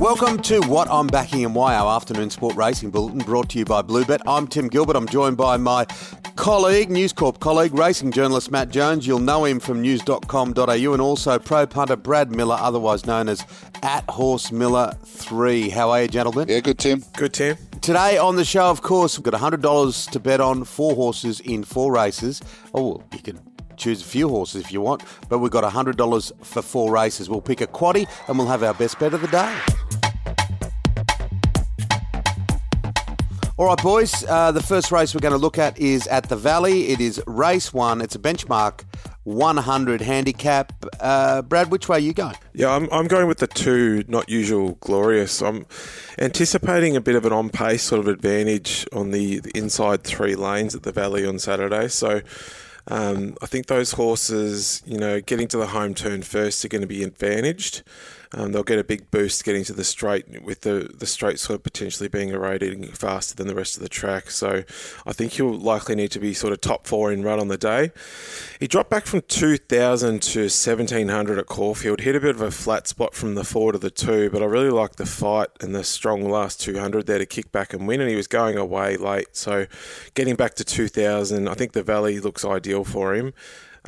Welcome to What I'm Backing and Why, our afternoon sport racing bulletin brought to you by Bluebet. I'm Tim Gilbert. I'm joined by my colleague, News Corp colleague, racing journalist Matt Jones. You'll know him from news.com.au and also pro punter Brad Miller, otherwise known as at Horse Miller 3. How are you, gentlemen? Yeah, good, Tim. Good, Tim. Today on the show, of course, we've got $100 to bet on four horses in four races. Oh, well, you can choose a few horses if you want, but we've got $100 for four races. We'll pick a quaddy and we'll have our best bet of the day. All right, boys. Uh, the first race we're going to look at is at the Valley. It is race one. It's a benchmark 100 handicap. Uh, Brad, which way are you going? Yeah, I'm, I'm going with the two, not usual glorious. I'm anticipating a bit of an on pace sort of advantage on the, the inside three lanes at the Valley on Saturday. So um, I think those horses, you know, getting to the home turn first are going to be advantaged. Um, they'll get a big boost getting to the straight, with the, the straight sort of potentially being eroding faster than the rest of the track. So I think he'll likely need to be sort of top four in run on the day. He dropped back from 2,000 to 1,700 at Caulfield, hit a bit of a flat spot from the four to the two, but I really like the fight and the strong last 200 there to kick back and win, and he was going away late. So getting back to 2,000, I think the Valley looks ideal for him.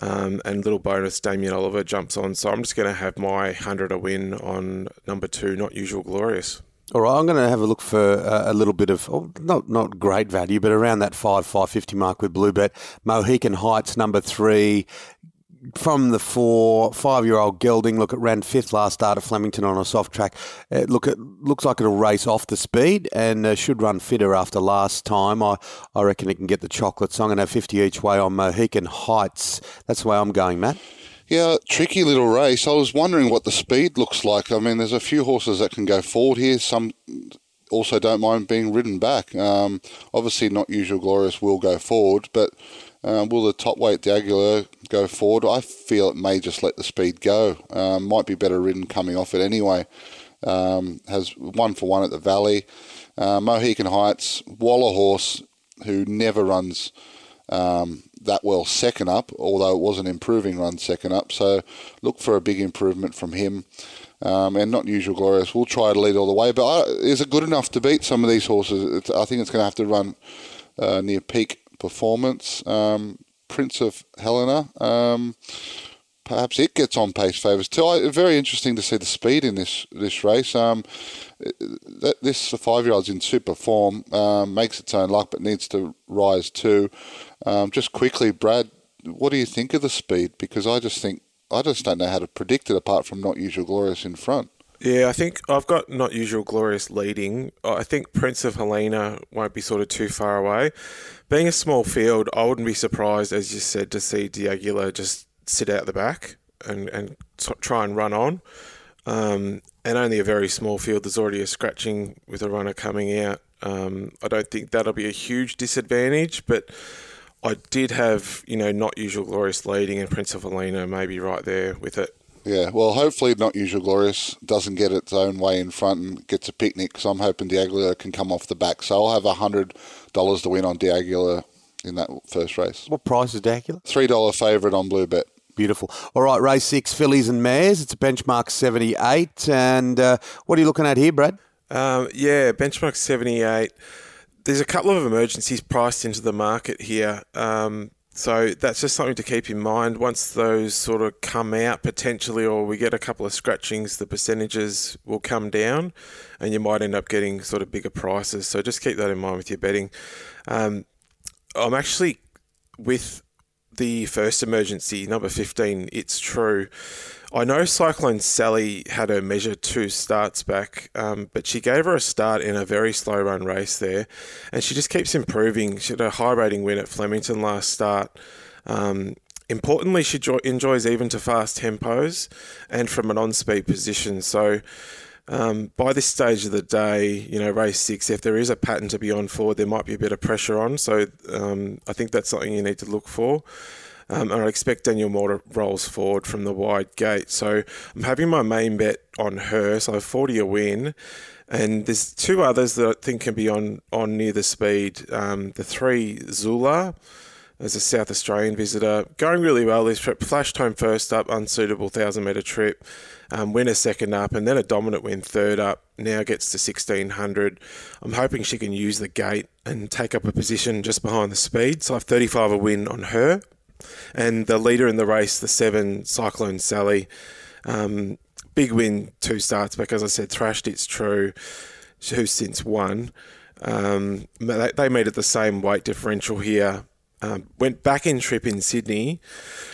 Um, and little bonus, Damien Oliver jumps on. So I'm just going to have my 100 a win on number two, Not Usual Glorious. All right, I'm going to have a look for a, a little bit of oh, not not great value, but around that five five fifty mark with Blue Bluebet. Mohican Heights number three, from the four, five-year-old gelding, look, it ran fifth last start at Flemington on a soft track. Uh, look, it looks like it'll race off the speed and uh, should run fitter after last time. I, I reckon it can get the chocolate. So I'm going to have 50 each way on Mohican Heights. That's the way I'm going, Matt. Yeah, tricky little race. I was wondering what the speed looks like. I mean, there's a few horses that can go forward here. Some also don't mind being ridden back. Um, obviously, not usual glorious will go forward, but um, will the top weight D'Aguilar go forward? I feel it may just let the speed go. Um, might be better ridden coming off it anyway. Um, has one for one at the Valley. Uh, Mohican Heights, Waller horse who never runs um, that well second up, although it was an improving run second up. So look for a big improvement from him. Um, and not usual glorious. We'll try to lead all the way, but uh, is it good enough to beat some of these horses? It's, I think it's going to have to run uh, near peak performance. Um, Prince of Helena, um, perhaps it gets on pace favours too. Very interesting to see the speed in this this race. Um, this five year old's in super form, um, makes its own luck, but needs to rise too. Um, just quickly, Brad, what do you think of the speed? Because I just think I just don't know how to predict it apart from not usual glorious in front. Yeah, I think I've got not usual glorious leading. I think Prince of Helena won't be sort of too far away. Being a small field, I wouldn't be surprised, as you said, to see D'Aguilar just sit out the back and, and try and run on. Um, and only a very small field. There's already a scratching with a runner coming out. Um, I don't think that'll be a huge disadvantage, but I did have, you know, not usual glorious leading and Prince of Helena maybe right there with it. Yeah, well, hopefully not usual glorious doesn't get its own way in front and gets a picnic. Because I'm hoping D'Aguilar can come off the back. So I'll have a hundred dollars to win on D'Aguilar in that first race. What price is D'Aguilar? Three dollar favourite on Bluebet. Beautiful. All right, race six, fillies and mares. It's a benchmark 78. And uh, what are you looking at here, Brad? Um, yeah, benchmark 78. There's a couple of emergencies priced into the market here. Um, so that's just something to keep in mind. Once those sort of come out potentially, or we get a couple of scratchings, the percentages will come down, and you might end up getting sort of bigger prices. So just keep that in mind with your betting. Um, I'm actually with the first emergency, number 15. It's true. I know Cyclone Sally had her measure two starts back, um, but she gave her a start in a very slow run race there, and she just keeps improving. She had a high rating win at Flemington last start. Um, importantly, she jo- enjoys even to fast tempos and from an on speed position. So, um, by this stage of the day, you know, race six, if there is a pattern to be on forward, there might be a bit of pressure on. So, um, I think that's something you need to look for. Um, and I expect Daniel Moor rolls forward from the wide gate. So I'm having my main bet on her. So 40 a win. And there's two others that I think can be on, on near the speed. Um, the three Zula, as a South Australian visitor. Going really well this trip. Flashed home first up, unsuitable 1,000 metre trip. Um, win a second up, and then a dominant win third up. Now gets to 1600. I'm hoping she can use the gate and take up a position just behind the speed. So I have 35 a win on her. And the leader in the race, the seven Cyclone Sally. Um, big win two starts back, as I said, thrashed it's true, who's since won. Um, they, they meet at the same weight differential here. Um, went back in trip in Sydney,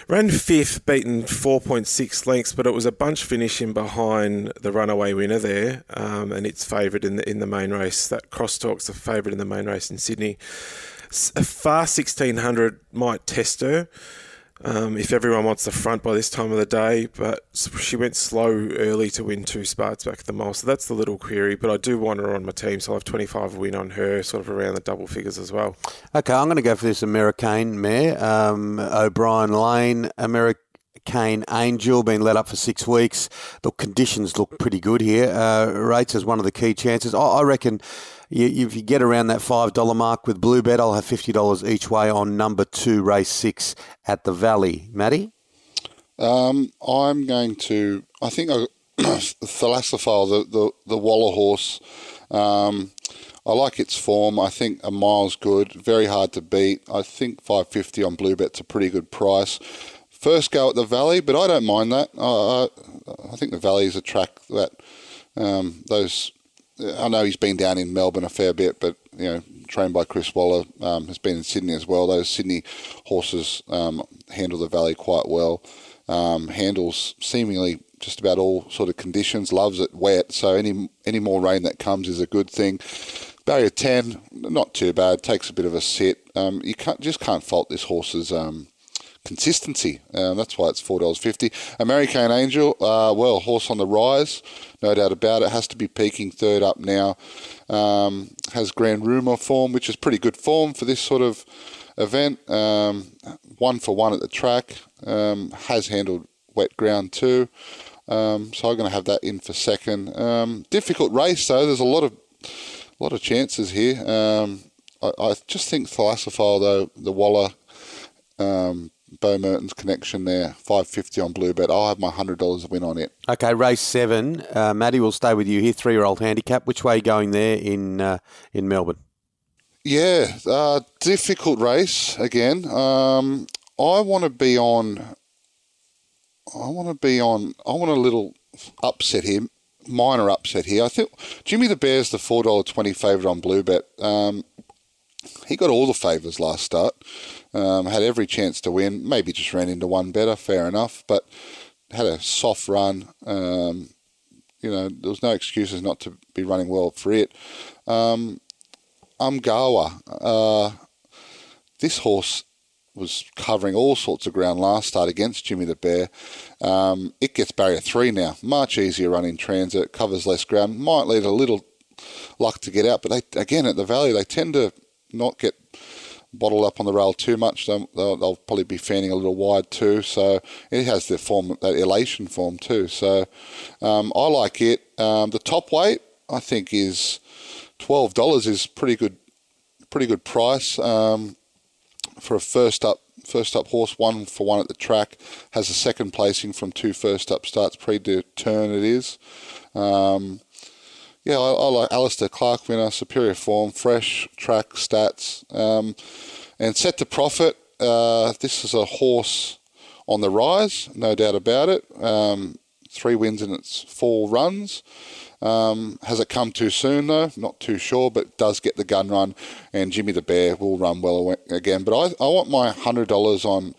ran fifth, beaten 4.6 lengths, but it was a bunch finish in behind the runaway winner there, um, and it's favourite in the in the main race. That crosstalk's a favourite in the main race in Sydney. A fast 1600 might test her um, if everyone wants the front by this time of the day. But she went slow early to win two spots back at the mile, so that's the little query. But I do want her on my team, so I'll have 25 win on her, sort of around the double figures as well. Okay, I'm going to go for this American mare, um, O'Brien Lane, American. Kane Angel being let up for six weeks. The conditions look pretty good here. Uh, rates as one of the key chances. I, I reckon you, if you get around that $5 mark with Bluebet, I'll have $50 each way on number two, race six at the Valley. Matty? Um, I'm going to, I think Thalassophile, the, the, the Waller horse, um, I like its form. I think a mile's good, very hard to beat. I think 550 on Bluebet's a pretty good price. First go at the Valley, but I don't mind that. I, I, I think the Valley is a track that um, those I know he's been down in Melbourne a fair bit, but you know, trained by Chris Waller, um, has been in Sydney as well. Those Sydney horses um, handle the valley quite well. Um, handles seemingly just about all sort of conditions. Loves it wet, so any any more rain that comes is a good thing. Barrier ten, not too bad. Takes a bit of a sit. Um, you can't just can't fault this horse's um, consistency. Uh, that's why it's four dollars fifty. American Angel, uh, well, horse on the rise, no doubt about it. Has to be peaking third up now. Um, has Grand Rumour form, which is pretty good form for this sort of event. Um, one for one at the track. Um, has handled wet ground too. Um, so I'm going to have that in for second. Um, difficult race though. There's a lot of a lot of chances here. Um, I, I, just think Thalassophile though the Waller um, Bo Merton's connection there, five fifty on Bluebet. I'll have my hundred dollars win on it. Okay, race seven. Uh, Maddie will stay with you here. Three year old handicap. Which way going there in uh, in Melbourne? Yeah, uh, difficult race again. Um, I want to be on. I want to be on. I want a little upset here, minor upset here. I think Jimmy the Bear's the four dollar twenty favourite on Bluebet. Um, he got all the favours last start. Um, had every chance to win. Maybe just ran into one better. Fair enough, but had a soft run. Um, you know, there was no excuses not to be running well for it. Um, Umgawa, uh, this horse was covering all sorts of ground last start against Jimmy the Bear. Um, it gets barrier three now. Much easier run in transit, covers less ground. Might need a little luck to get out, but they again at the Valley they tend to not get bottled up on the rail too much. They'll, they'll, probably be fanning a little wide too. So it has the form, that elation form too. So um, I like it. Um, the top weight, I think, is twelve dollars. Is pretty good, pretty good price um, for a first up. First up horse, one for one at the track, has a second placing from two first up starts. Pre-turn it is. Um, yeah, I, I, like Alistair Clark winner, superior form, fresh track stats, um, and set to profit. Uh, this is a horse on the rise, no doubt about it. Um, three wins in its four runs. Um, has it come too soon though? Not too sure, but does get the gun run, and Jimmy the Bear will run well again. But I, I want my hundred dollars on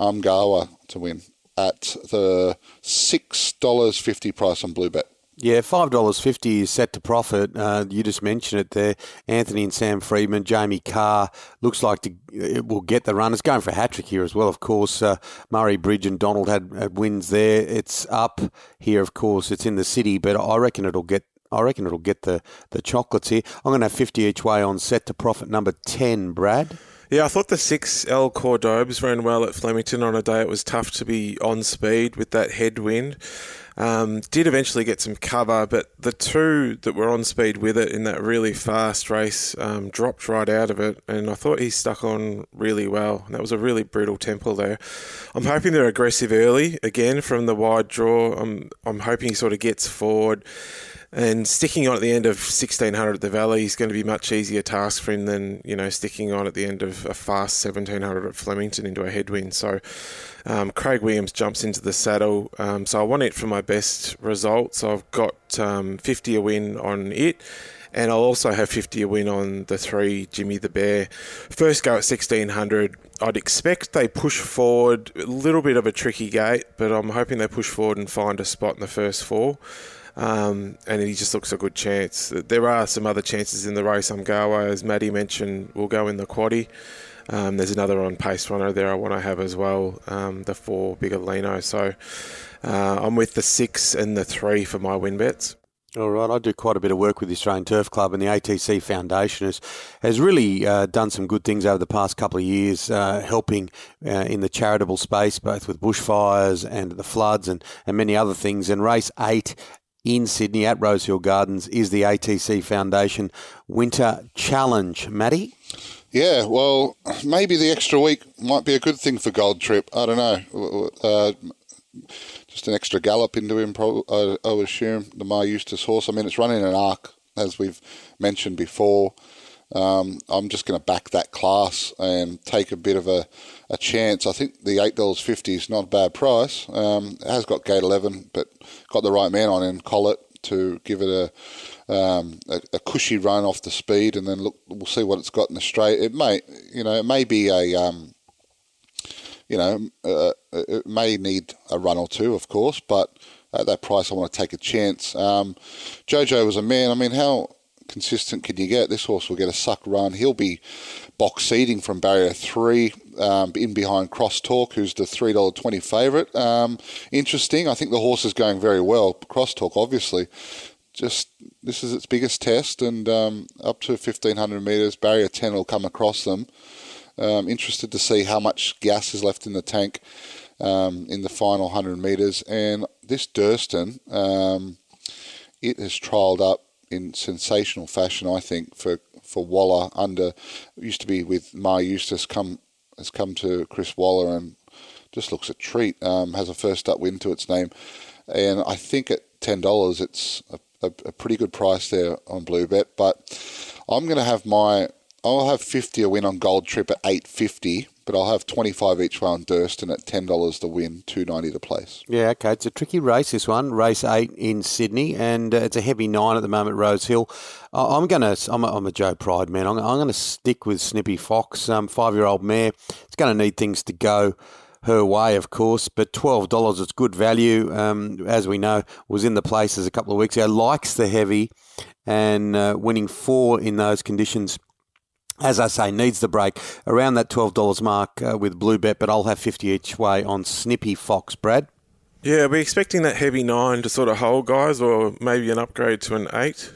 Umgawa to win at the six dollars fifty price on Bluebet. Yeah, five dollars fifty is set to profit. Uh, you just mentioned it there. Anthony and Sam Freedman, Jamie Kah looks like to, it will get the run. It's going for a hat trick here as well, of course. Uh, Murray Bridge and Donald had, had wins there. It's up here, of course. It's in the city, but I reckon it'll get I reckon it'll get the, the chocolates here. I'm going to have 50 each way on set to profit number 10, Brad. Yeah, I thought the six El Cordobes ran well at Flemington on a day it was tough to be on speed with that headwind. Um, did eventually get some cover, but the two that were on speed with it in that really fast race um, dropped right out of it, and I thought he stuck on really well. And That was a really brutal tempo there. I'm hoping they're aggressive early again from the wide draw. I'm I'm hoping he sort of gets forward. And sticking on at the end of 1600 at the Valley is going to be much easier task for him than you know sticking on at the end of a fast 1700 at Flemington into a headwind. So um, Craig Williams jumps into the saddle. Um, so I want it for my best results. I've got um, 50 a win on it. And I'll also have 50 a win on the three Jimmy the Bear. First go at 1600. I'd expect they push forward a little bit of a tricky gate, but I'm hoping they push forward and find a spot in the first four. Um, and he just looks a good chance. There are some other chances in the race. I'm Umgawa, as Maddie mentioned, will go in the quaddy. Um, there's another on pace runner there I want to have as well, um, the four Bigolino. So uh, I'm with the six and the three for my win bets. All right, I do quite a bit of work with the Australian Turf Club, and the ATC Foundation has, has really uh, done some good things over the past couple of years, uh, helping uh, in the charitable space, both with bushfires and the floods and, and many other things. And race eight in Sydney at Rosehill Gardens is the ATC Foundation Winter Challenge. Matty? Yeah, well, maybe the extra week might be a good thing for Gold Trip. I don't know. Uh, just an extra gallop into him, I, assume, the Maher Eustace horse. I mean, it's running an arc, as we've mentioned before. Um, I'm just going to back that class and take a bit of a, a chance. I think the eight dollars fifty is not a bad price. Um, it has got gate eleven, but got the right man on him, Collett, to give it a, um, a, a cushy run off the speed, and then look, we'll see what it's got in the straight. It may, you know, it may be a, um, you know, uh, it may need a run or two, of course, but at that price, I want to take a chance. Um, Jojo was a man. I mean, how consistent can you get? This horse will get a suck run. He'll be box seating from barrier three um, in behind Crosstalk, who's the three dollar twenty favourite. Um, interesting. I think the horse is going very well. Crosstalk, obviously, just this is its biggest test, and um, up to fifteen hundred metres, barrier ten will come across them. Um, interested to see how much gas is left in the tank um, in the final hundred metres, and this Durston, um, it has trialled up in sensational fashion, I think, for, for Waller under used to be with Maher Eustace come has come to Chris Waller and just looks a treat. Um, has a first up win to its name, and I think at ten dollars it's a, a, a, pretty good price there on Blue Bet. But I'm going to have my I'll have fifty a win on Gold Trip at eight fifty but I'll have 25 each way on Durston at $10 to win, 290 to place. Yeah, okay. It's a tricky race, this one. Race 8 in Sydney, and uh, it's a heavy 9 at the moment, Rose Hill. I'm going to, I'm, I'm a, Joe Pride man. I'm, I'm going to stick with Snippy Fox, um, five year old mare. It's going to need things to go her way, of course, but $12, it's good value. Um, as we know, was in the places a couple of weeks ago, likes the heavy, and uh, winning four in those conditions as I say, needs the break around that $12 mark uh, with Blue Bet, but I'll have 50 each way on Snippy Fox, Brad. Yeah, are we expecting that heavy nine to sort of hold, guys, or maybe an upgrade to an eight?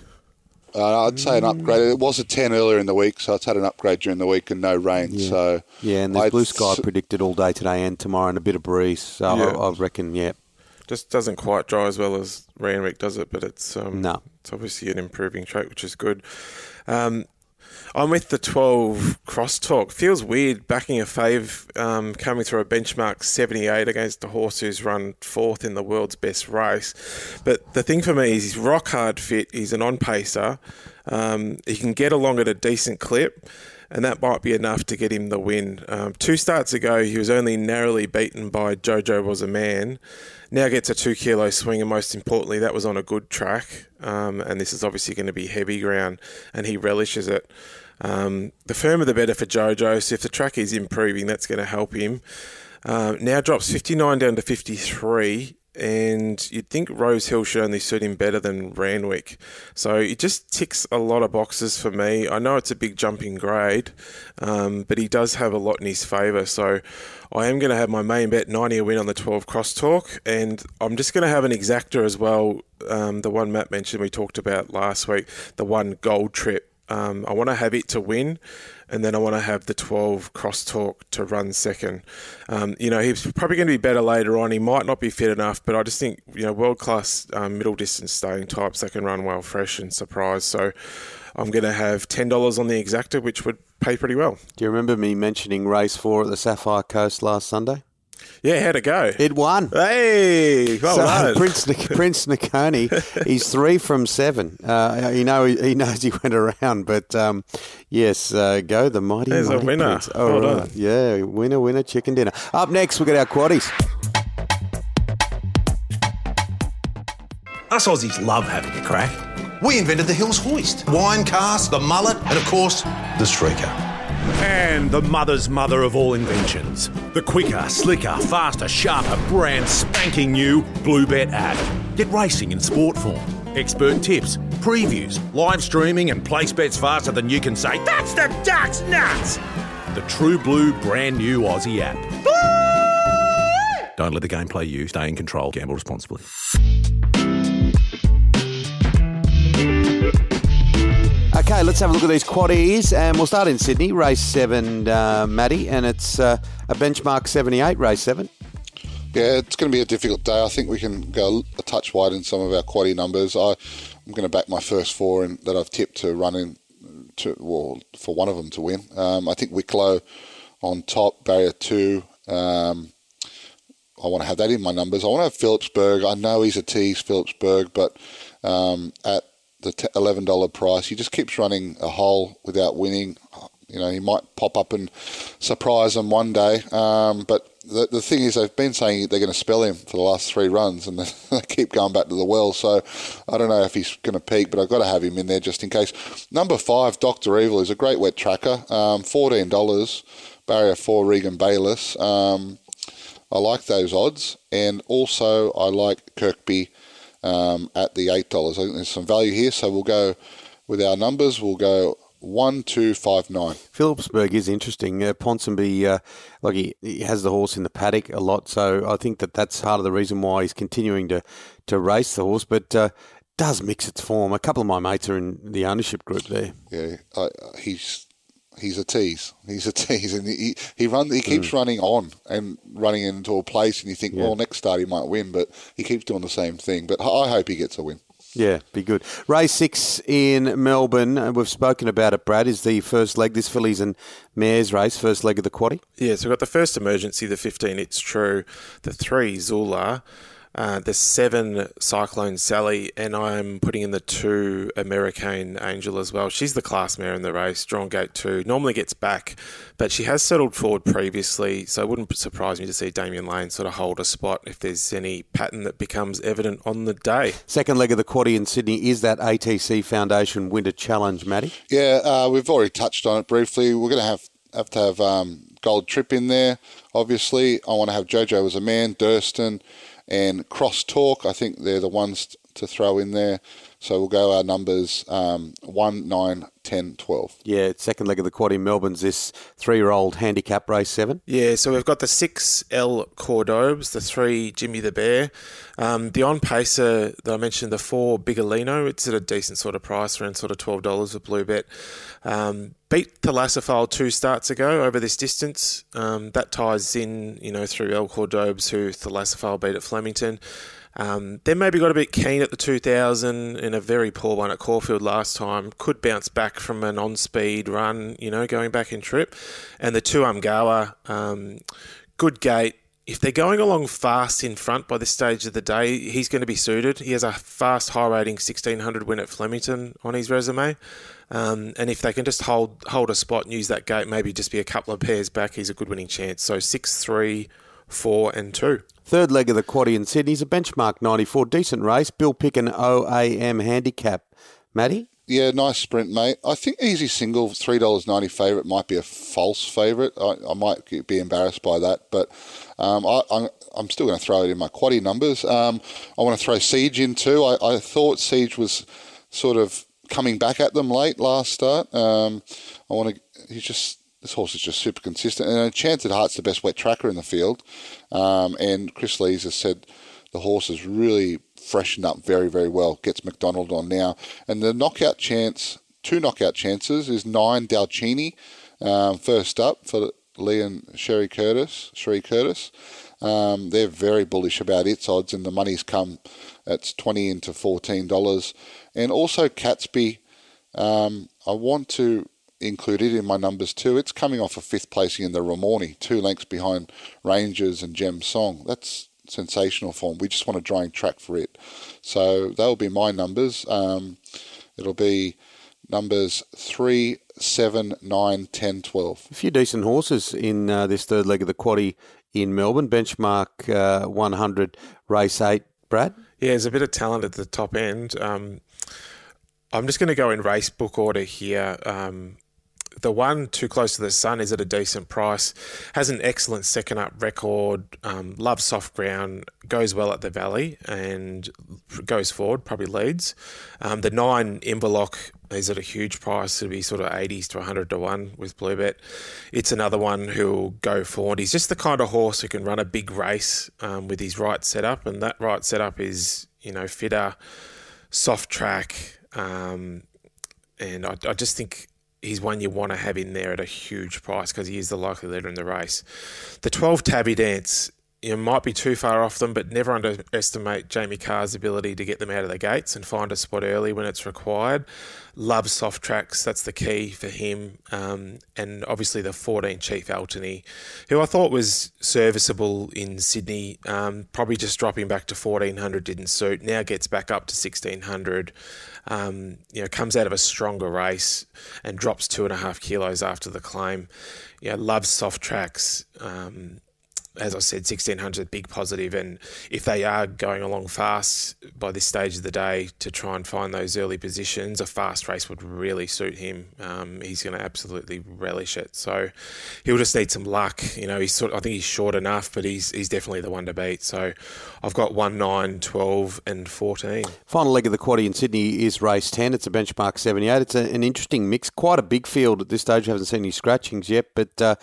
Uh, I'd say an upgrade. It was a 10 earlier in the week, so it's had an upgrade during the week and no rain. Yeah. So Yeah, and there's I'd blue sky s- predicted all day today and tomorrow and a bit of breeze. So yeah. I, I, reckon, yeah. Just doesn't quite dry as well as Randwick does it, but it's um, no. it's obviously an improving track, which is good. Um, I'm with the 12 crosstalk. Feels weird backing a fave um, coming through a benchmark 78 against a horse who's run fourth in the world's best race. But the thing for me is he's rock hard fit. He's an on pacer. Um, he can get along at a decent clip and that might be enough to get him the win. Um, two starts ago, he was only narrowly beaten by Jojo Was a Man. Now gets a two kilo swing, and most importantly, that was on a good track. Um, and this is obviously going to be heavy ground, and he relishes it. Um, the firmer the better for Jojo. So if the track is improving, that's going to help him. Uh, now drops 59 down to 53 and you'd think Rose Hill should only suit him better than Randwick. So it just ticks a lot of boxes for me. I know it's a big jumping grade, um, but he does have a lot in his favour. So I am going to have my main bet 90 a win on the 12 crosstalk, and I'm just going to have an exactor as well. Um, the one Matt mentioned we talked about last week, the one gold trip Um, I want to have it to win, and then I want to have the 12 crosstalk to run second. Um, you know, he's probably going to be better later on. He might not be fit enough, but I just think, you know, world class um, middle distance staying types that can run well, fresh, and surprise. So I'm going to have $10 on the exacta, which would pay pretty well. Do you remember me mentioning race four at the Sapphire Coast last Sunday? Yeah, how'd it go? It won. Hey, well so done. Prince Nic- Prince Niconi, he's three from seven. Uh, you know, he knows he went around, but um, yes, uh, go the mighty. There's a winner. Prince. All Well right. done. Yeah, winner, winner, chicken dinner. Up next, we got our quaddies. Us Aussies love having a crack. We invented the Hills Hoist, wine cast, the mullet, and of course, the streaker. And the mother's mother of all inventions. The quicker, slicker, faster, sharper, brand spanking new Bluebet app. Get racing in sport form. Expert tips, previews, live streaming, and place bets faster than you can say, That's the Ducks nuts! The True Blue brand new Aussie app. Don't let the game play you. Stay in control. Gamble responsibly. Okay, let's have a look at these quaddies, and we'll start in Sydney, race seven, uh, Matty, and it's uh, a benchmark seventy-eight, race seven. Yeah, it's going to be a difficult day. I think we can go a touch wide in some of our quaddy numbers. I, I'm going to back my first four in, that I've tipped to run in, to well, for one of them to win. Um, I think Wicklow on top, barrier two. Um, I want to have that in my numbers. I want to have Phillipsburg. I know he's a tease, Phillipsburg, but um, at the eleven dollar price, he just keeps running a hole without winning. You know, he might pop up and surprise them one day. Um, but the, the thing is, they've been saying they're going to spell him for the last three runs, and they keep going back to the well. So I don't know if he's going to peak, but I've got to have him in there just in case. Number five, Doctor Evil, is a great wet tracker. Um, Fourteen dollars, barrier four, Regan Bayliss. Um, I like those odds, and also I like Kirkby um, at the eight dollars. I think there's some value here, so we'll go with our numbers. We'll go one, two, five, nine. Phillipsburg is interesting. Uh, Ponsonby, uh, like he, he has the horse in the paddock a lot, so I think that that's part of the reason why he's continuing to, to race the horse. But uh, does mix its form. A couple of my mates are in the ownership group there. Yeah, I, he's he's a tease. He's a tease, and he he run he keeps running on and running into a place, and you think, well, next start he might win, but he keeps doing the same thing. But I hope he gets a win. Yeah, be good. Race six in Melbourne. uh, We've spoken about it, Brad, is the first leg. This fillies and mares race, first leg of the quaddy. Yeah, so we've got the first emergency, the 15, it's true. The three, Zula. Uh, the seven, Cyclone Sally. And I'm putting in the two, American Angel as well. She's the class mare in the race, drawn gate two. Normally gets back, but she has settled forward previously. So it wouldn't surprise me to see Damien Lane sort of hold a spot if there's any pattern that becomes evident on the day. Second leg of the quaddy in Sydney is that ATC Foundation Winter Challenge, Matty. Yeah, uh, we've already touched on it briefly. We're going to have have to have um, Gold Trip in there. Obviously, I want to have JoJo as a man, Durston, and Cross Talk. I think they're the ones to throw in there. So we'll go our numbers um, 1, 9, 10, 12. Yeah, second leg of the quad in Melbourne's this three-year-old handicap race seven. Yeah, so we've got the six El Cordobes, the three Jimmy the Bear, um, the on pacer that I mentioned, the four Bigolino. It's at a decent sort of price, around sort of twelve dollars with Blue Bet. Um, beat Thalassafal two starts ago over this distance. Um, that ties in, you know, through El Cordobes, who Thalassafal beat at Flemington. Um, then maybe got a bit keen at the 2000 in a very poor one at Caulfield last time. Could bounce back from an on-speed run, you know, going back in trip. And the two Umgawa, um, good gate. If they're going along fast in front by this stage of the day, he's going to be suited. He has a fast, high rating 1600 win at Flemington on his resume. Um, and if they can just hold hold a spot and use that gate, maybe just be a couple of pairs back, he's a good winning chance. So six, three, four, and two. Third leg of the quaddy in Sydney's a benchmark 94. Decent race. Bill Picken OAM handicap. Matty? Yeah, nice sprint, mate. I think easy single, three dollars ninety favourite might be a false favourite. I, I might be embarrassed by that, but um, I, I'm, I'm still going to throw it in my quaddy numbers. Um, I want to throw Siege in too. I, I thought Siege was sort of coming back at them late last start. Um, I want to. He's just this horse is just super consistent, and Enchanted Heart's the best wet tracker in the field. Um, and Kris Lees has said the horse is really freshened up very, very well. Gets McDonald on now, and the knockout chance two knockout chances is nine Dalcini, um, first up for Lee and Sherry Curtis. Sherry Curtis. Um, they're very bullish about its odds, and the money's come. It's twenty into fourteen dollars, and also Catsby. Um, I want to include it in my numbers too. It's coming off a fifth placing in the Ramornie, two lengths behind Rangers and Gem Song. That's sensational form. We just want a drying track for it. So they'll be my numbers. Um, it'll be numbers 3, 7, 9, 10, 12. A few decent horses in uh, this third leg of the quaddy in Melbourne. Benchmark uh, 100, race 8. Brad? Yeah, there's a bit of talent at the top end. Um, I'm just going to go in race book order here. Um, the one too close to the sun is at a decent price. Has an excellent second up record. Um, loves soft ground. Goes well at the valley and goes forward. Probably leads. Um, the nine Imberlock is at a huge price. It'll be sort of 80s to 100 to one with Bluebet. It's another one who'll go forward. He's just the kind of horse who can run a big race um, with his right setup, and that right setup is you know fitter, soft track. Um, and I, I just think he's one you want to have in there at a huge price because he is the likely leader in the race. The 12 Tabby Dance, you might be too far off them, but never underestimate Jamie Kah's ability to get them out of the gates and find a spot early when it's required. Loves soft tracks, that's the key for him. Um, and obviously the 14 Chief Altony, who I thought was serviceable in Sydney, um, probably just dropping back to 1400 didn't suit. Now gets back up to 1600 um, you know, comes out of a stronger race and drops two and a half kilos after the claim. Know, loves soft tracks. Um, as I said, 1600 big positive, and if they are going along fast by this stage of the day to try and find those early positions, a fast race would really suit him. Um, he's going to absolutely relish it. So he'll just need some luck. You know, he's sort. Of, I think he's short enough, but he's he's definitely the one to beat. So I've got one, nine, 12, and 14. Final leg of the quaddy in Sydney is race 10. It's a benchmark 78. It's a, an interesting mix. Quite a big field at this stage. We haven't seen any scratchings yet, but uh,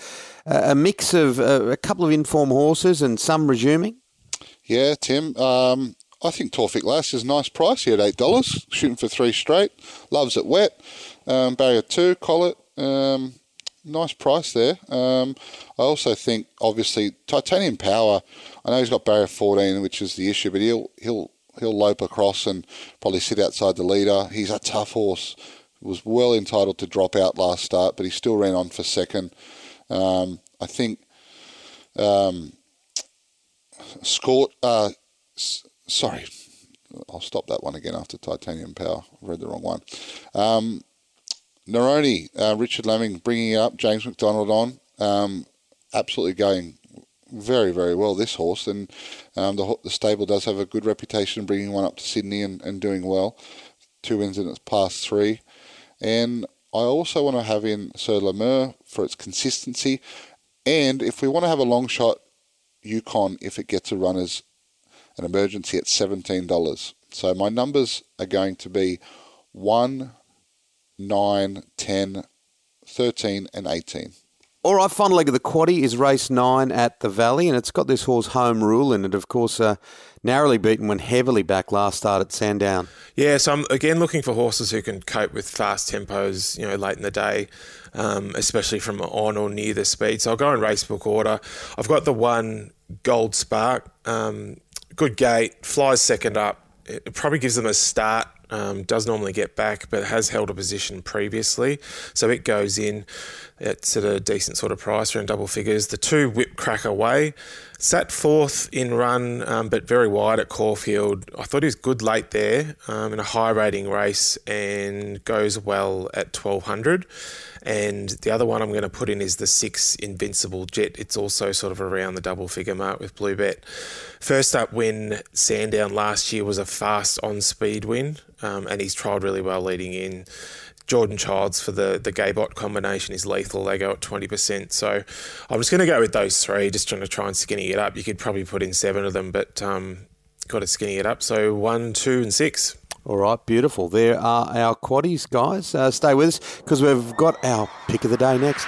a mix of uh, a couple of informed horses and some resuming. Yeah, Tim. Um, I think Torfik Lass is a nice price here at eight dollars, shooting for three straight. Loves it wet. Um, barrier two, Collett. Um, nice price there. Um, I also think, obviously, Titanium Power. I know he's got barrier fourteen, which is the issue, but he'll he'll he'll lope across and probably sit outside the leader. He's a tough horse. Was well entitled to drop out last start, but he still ran on for second. Um, I think um, Scott. Uh, s- sorry, I'll stop that one again after Titanium Power. I read the wrong one. Um, Neroni, uh, Richard Lemming bringing up. James McDonald on. Um, absolutely going very, very well, this horse. And um, the, the stable does have a good reputation bringing one up to Sydney and, and doing well. Two wins in its past three. And I also want to have in Sir Lemur for its consistency. And if we want to have a long shot Yukon, if it gets a run as an emergency at $17. So my numbers are going to be 1, 9, 10, 13, and 18. All right, final leg of the quaddy is race nine at the Valley, and it's got this horse home rule in it. Of course, uh, narrowly beaten when heavily back last start at Sandown. Yeah, so I'm again looking for horses who can cope with fast tempos, you know, late in the day, um, especially from on or near the speed. So I'll go in racebook order. I've got the one Gold Spark, um, good gate, flies second up. It probably gives them a start um, does normally get back, but has held a position previously. So it goes in. It's at a decent sort of price, around double figures. The two whip crack away. Sat fourth in run, um, but very wide at Caulfield. I thought he was good late there um, in a high rating race and goes well at 1200. And the other one I'm going to put in is the six Invincible Jet. It's also sort of around the double figure mark with Bluebet. First up win Sandown last year was a fast on speed win, um, and he's trialled really well leading in. Jordan Childs for the the Gaybot combination is lethal. They go at twenty percent. So I'm just going to go with those three. Just trying to try and skinny it up. You could probably put in seven of them, but um, got to skinny it up. So one, two, and six. All right, beautiful. There are our quaddies, guys. Uh, stay with us because we've got our pick of the day next.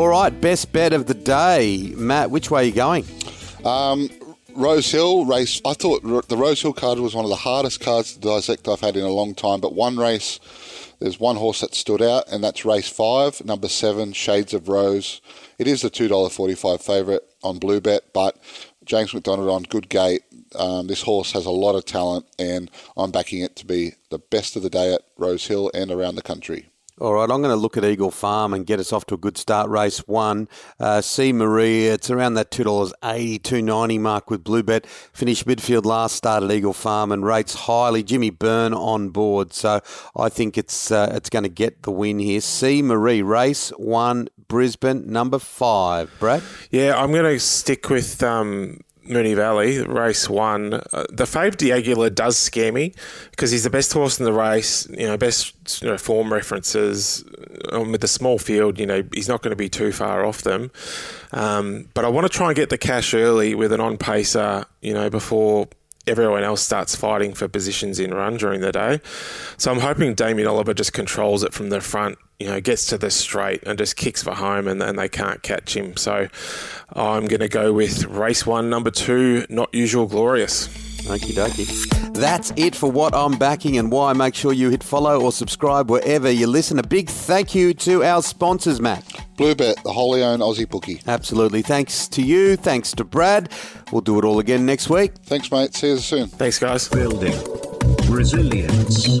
All right, best bet of the day. Matt, which way are you going? Um, Rose Hill race. I thought the Rose Hill card was one of the hardest cards to dissect I've had in a long time. But one race, there's one horse that stood out, and that's race five, number seven, Shades of Rose. It is the two dollar forty five favourite on Blue Bet, but James McDonald on good gate. Um, this horse has a lot of talent, and I'm backing it to be the best of the day at Rose Hill and around the country. All right, I'm going to look at Eagle Farm and get us off to a good start. Race one, uh, C Marie. It's around that two dollars eighty, two ninety mark with Bluebet. Finished midfield last start at Eagle Farm and rates highly. Jimmy Byrne on board, so I think it's uh, it's going to get the win here. C Marie, race one, Brisbane, number five. Brad. Yeah, I'm going to stick with um, Moonee Valley, race one. Uh, the Fave D'Aguilar does scare me because he's the best horse in the race, you know, best you know, form references. Um, with the small field, you know, he's not going to be too far off them. Um, but I want to try and get the cash early with an on pacer, you know, before everyone else starts fighting for positions in run during the day. So I'm hoping Damien Oliver just controls it from the front, you know, gets to the straight and just kicks for home and then they can't catch him. So I'm going to go with race one, number two, Not Usual Glorious. Okie dokie. That's it for what I'm backing and why. Make sure you hit follow or subscribe wherever you listen. A big thank you to our sponsors, Matt. Bluebet, the wholly owned Aussie bookie. Absolutely. Thanks to you. Thanks to Brad. We'll do it all again next week. Thanks, mate. See you soon. Thanks, guys. Building Resilience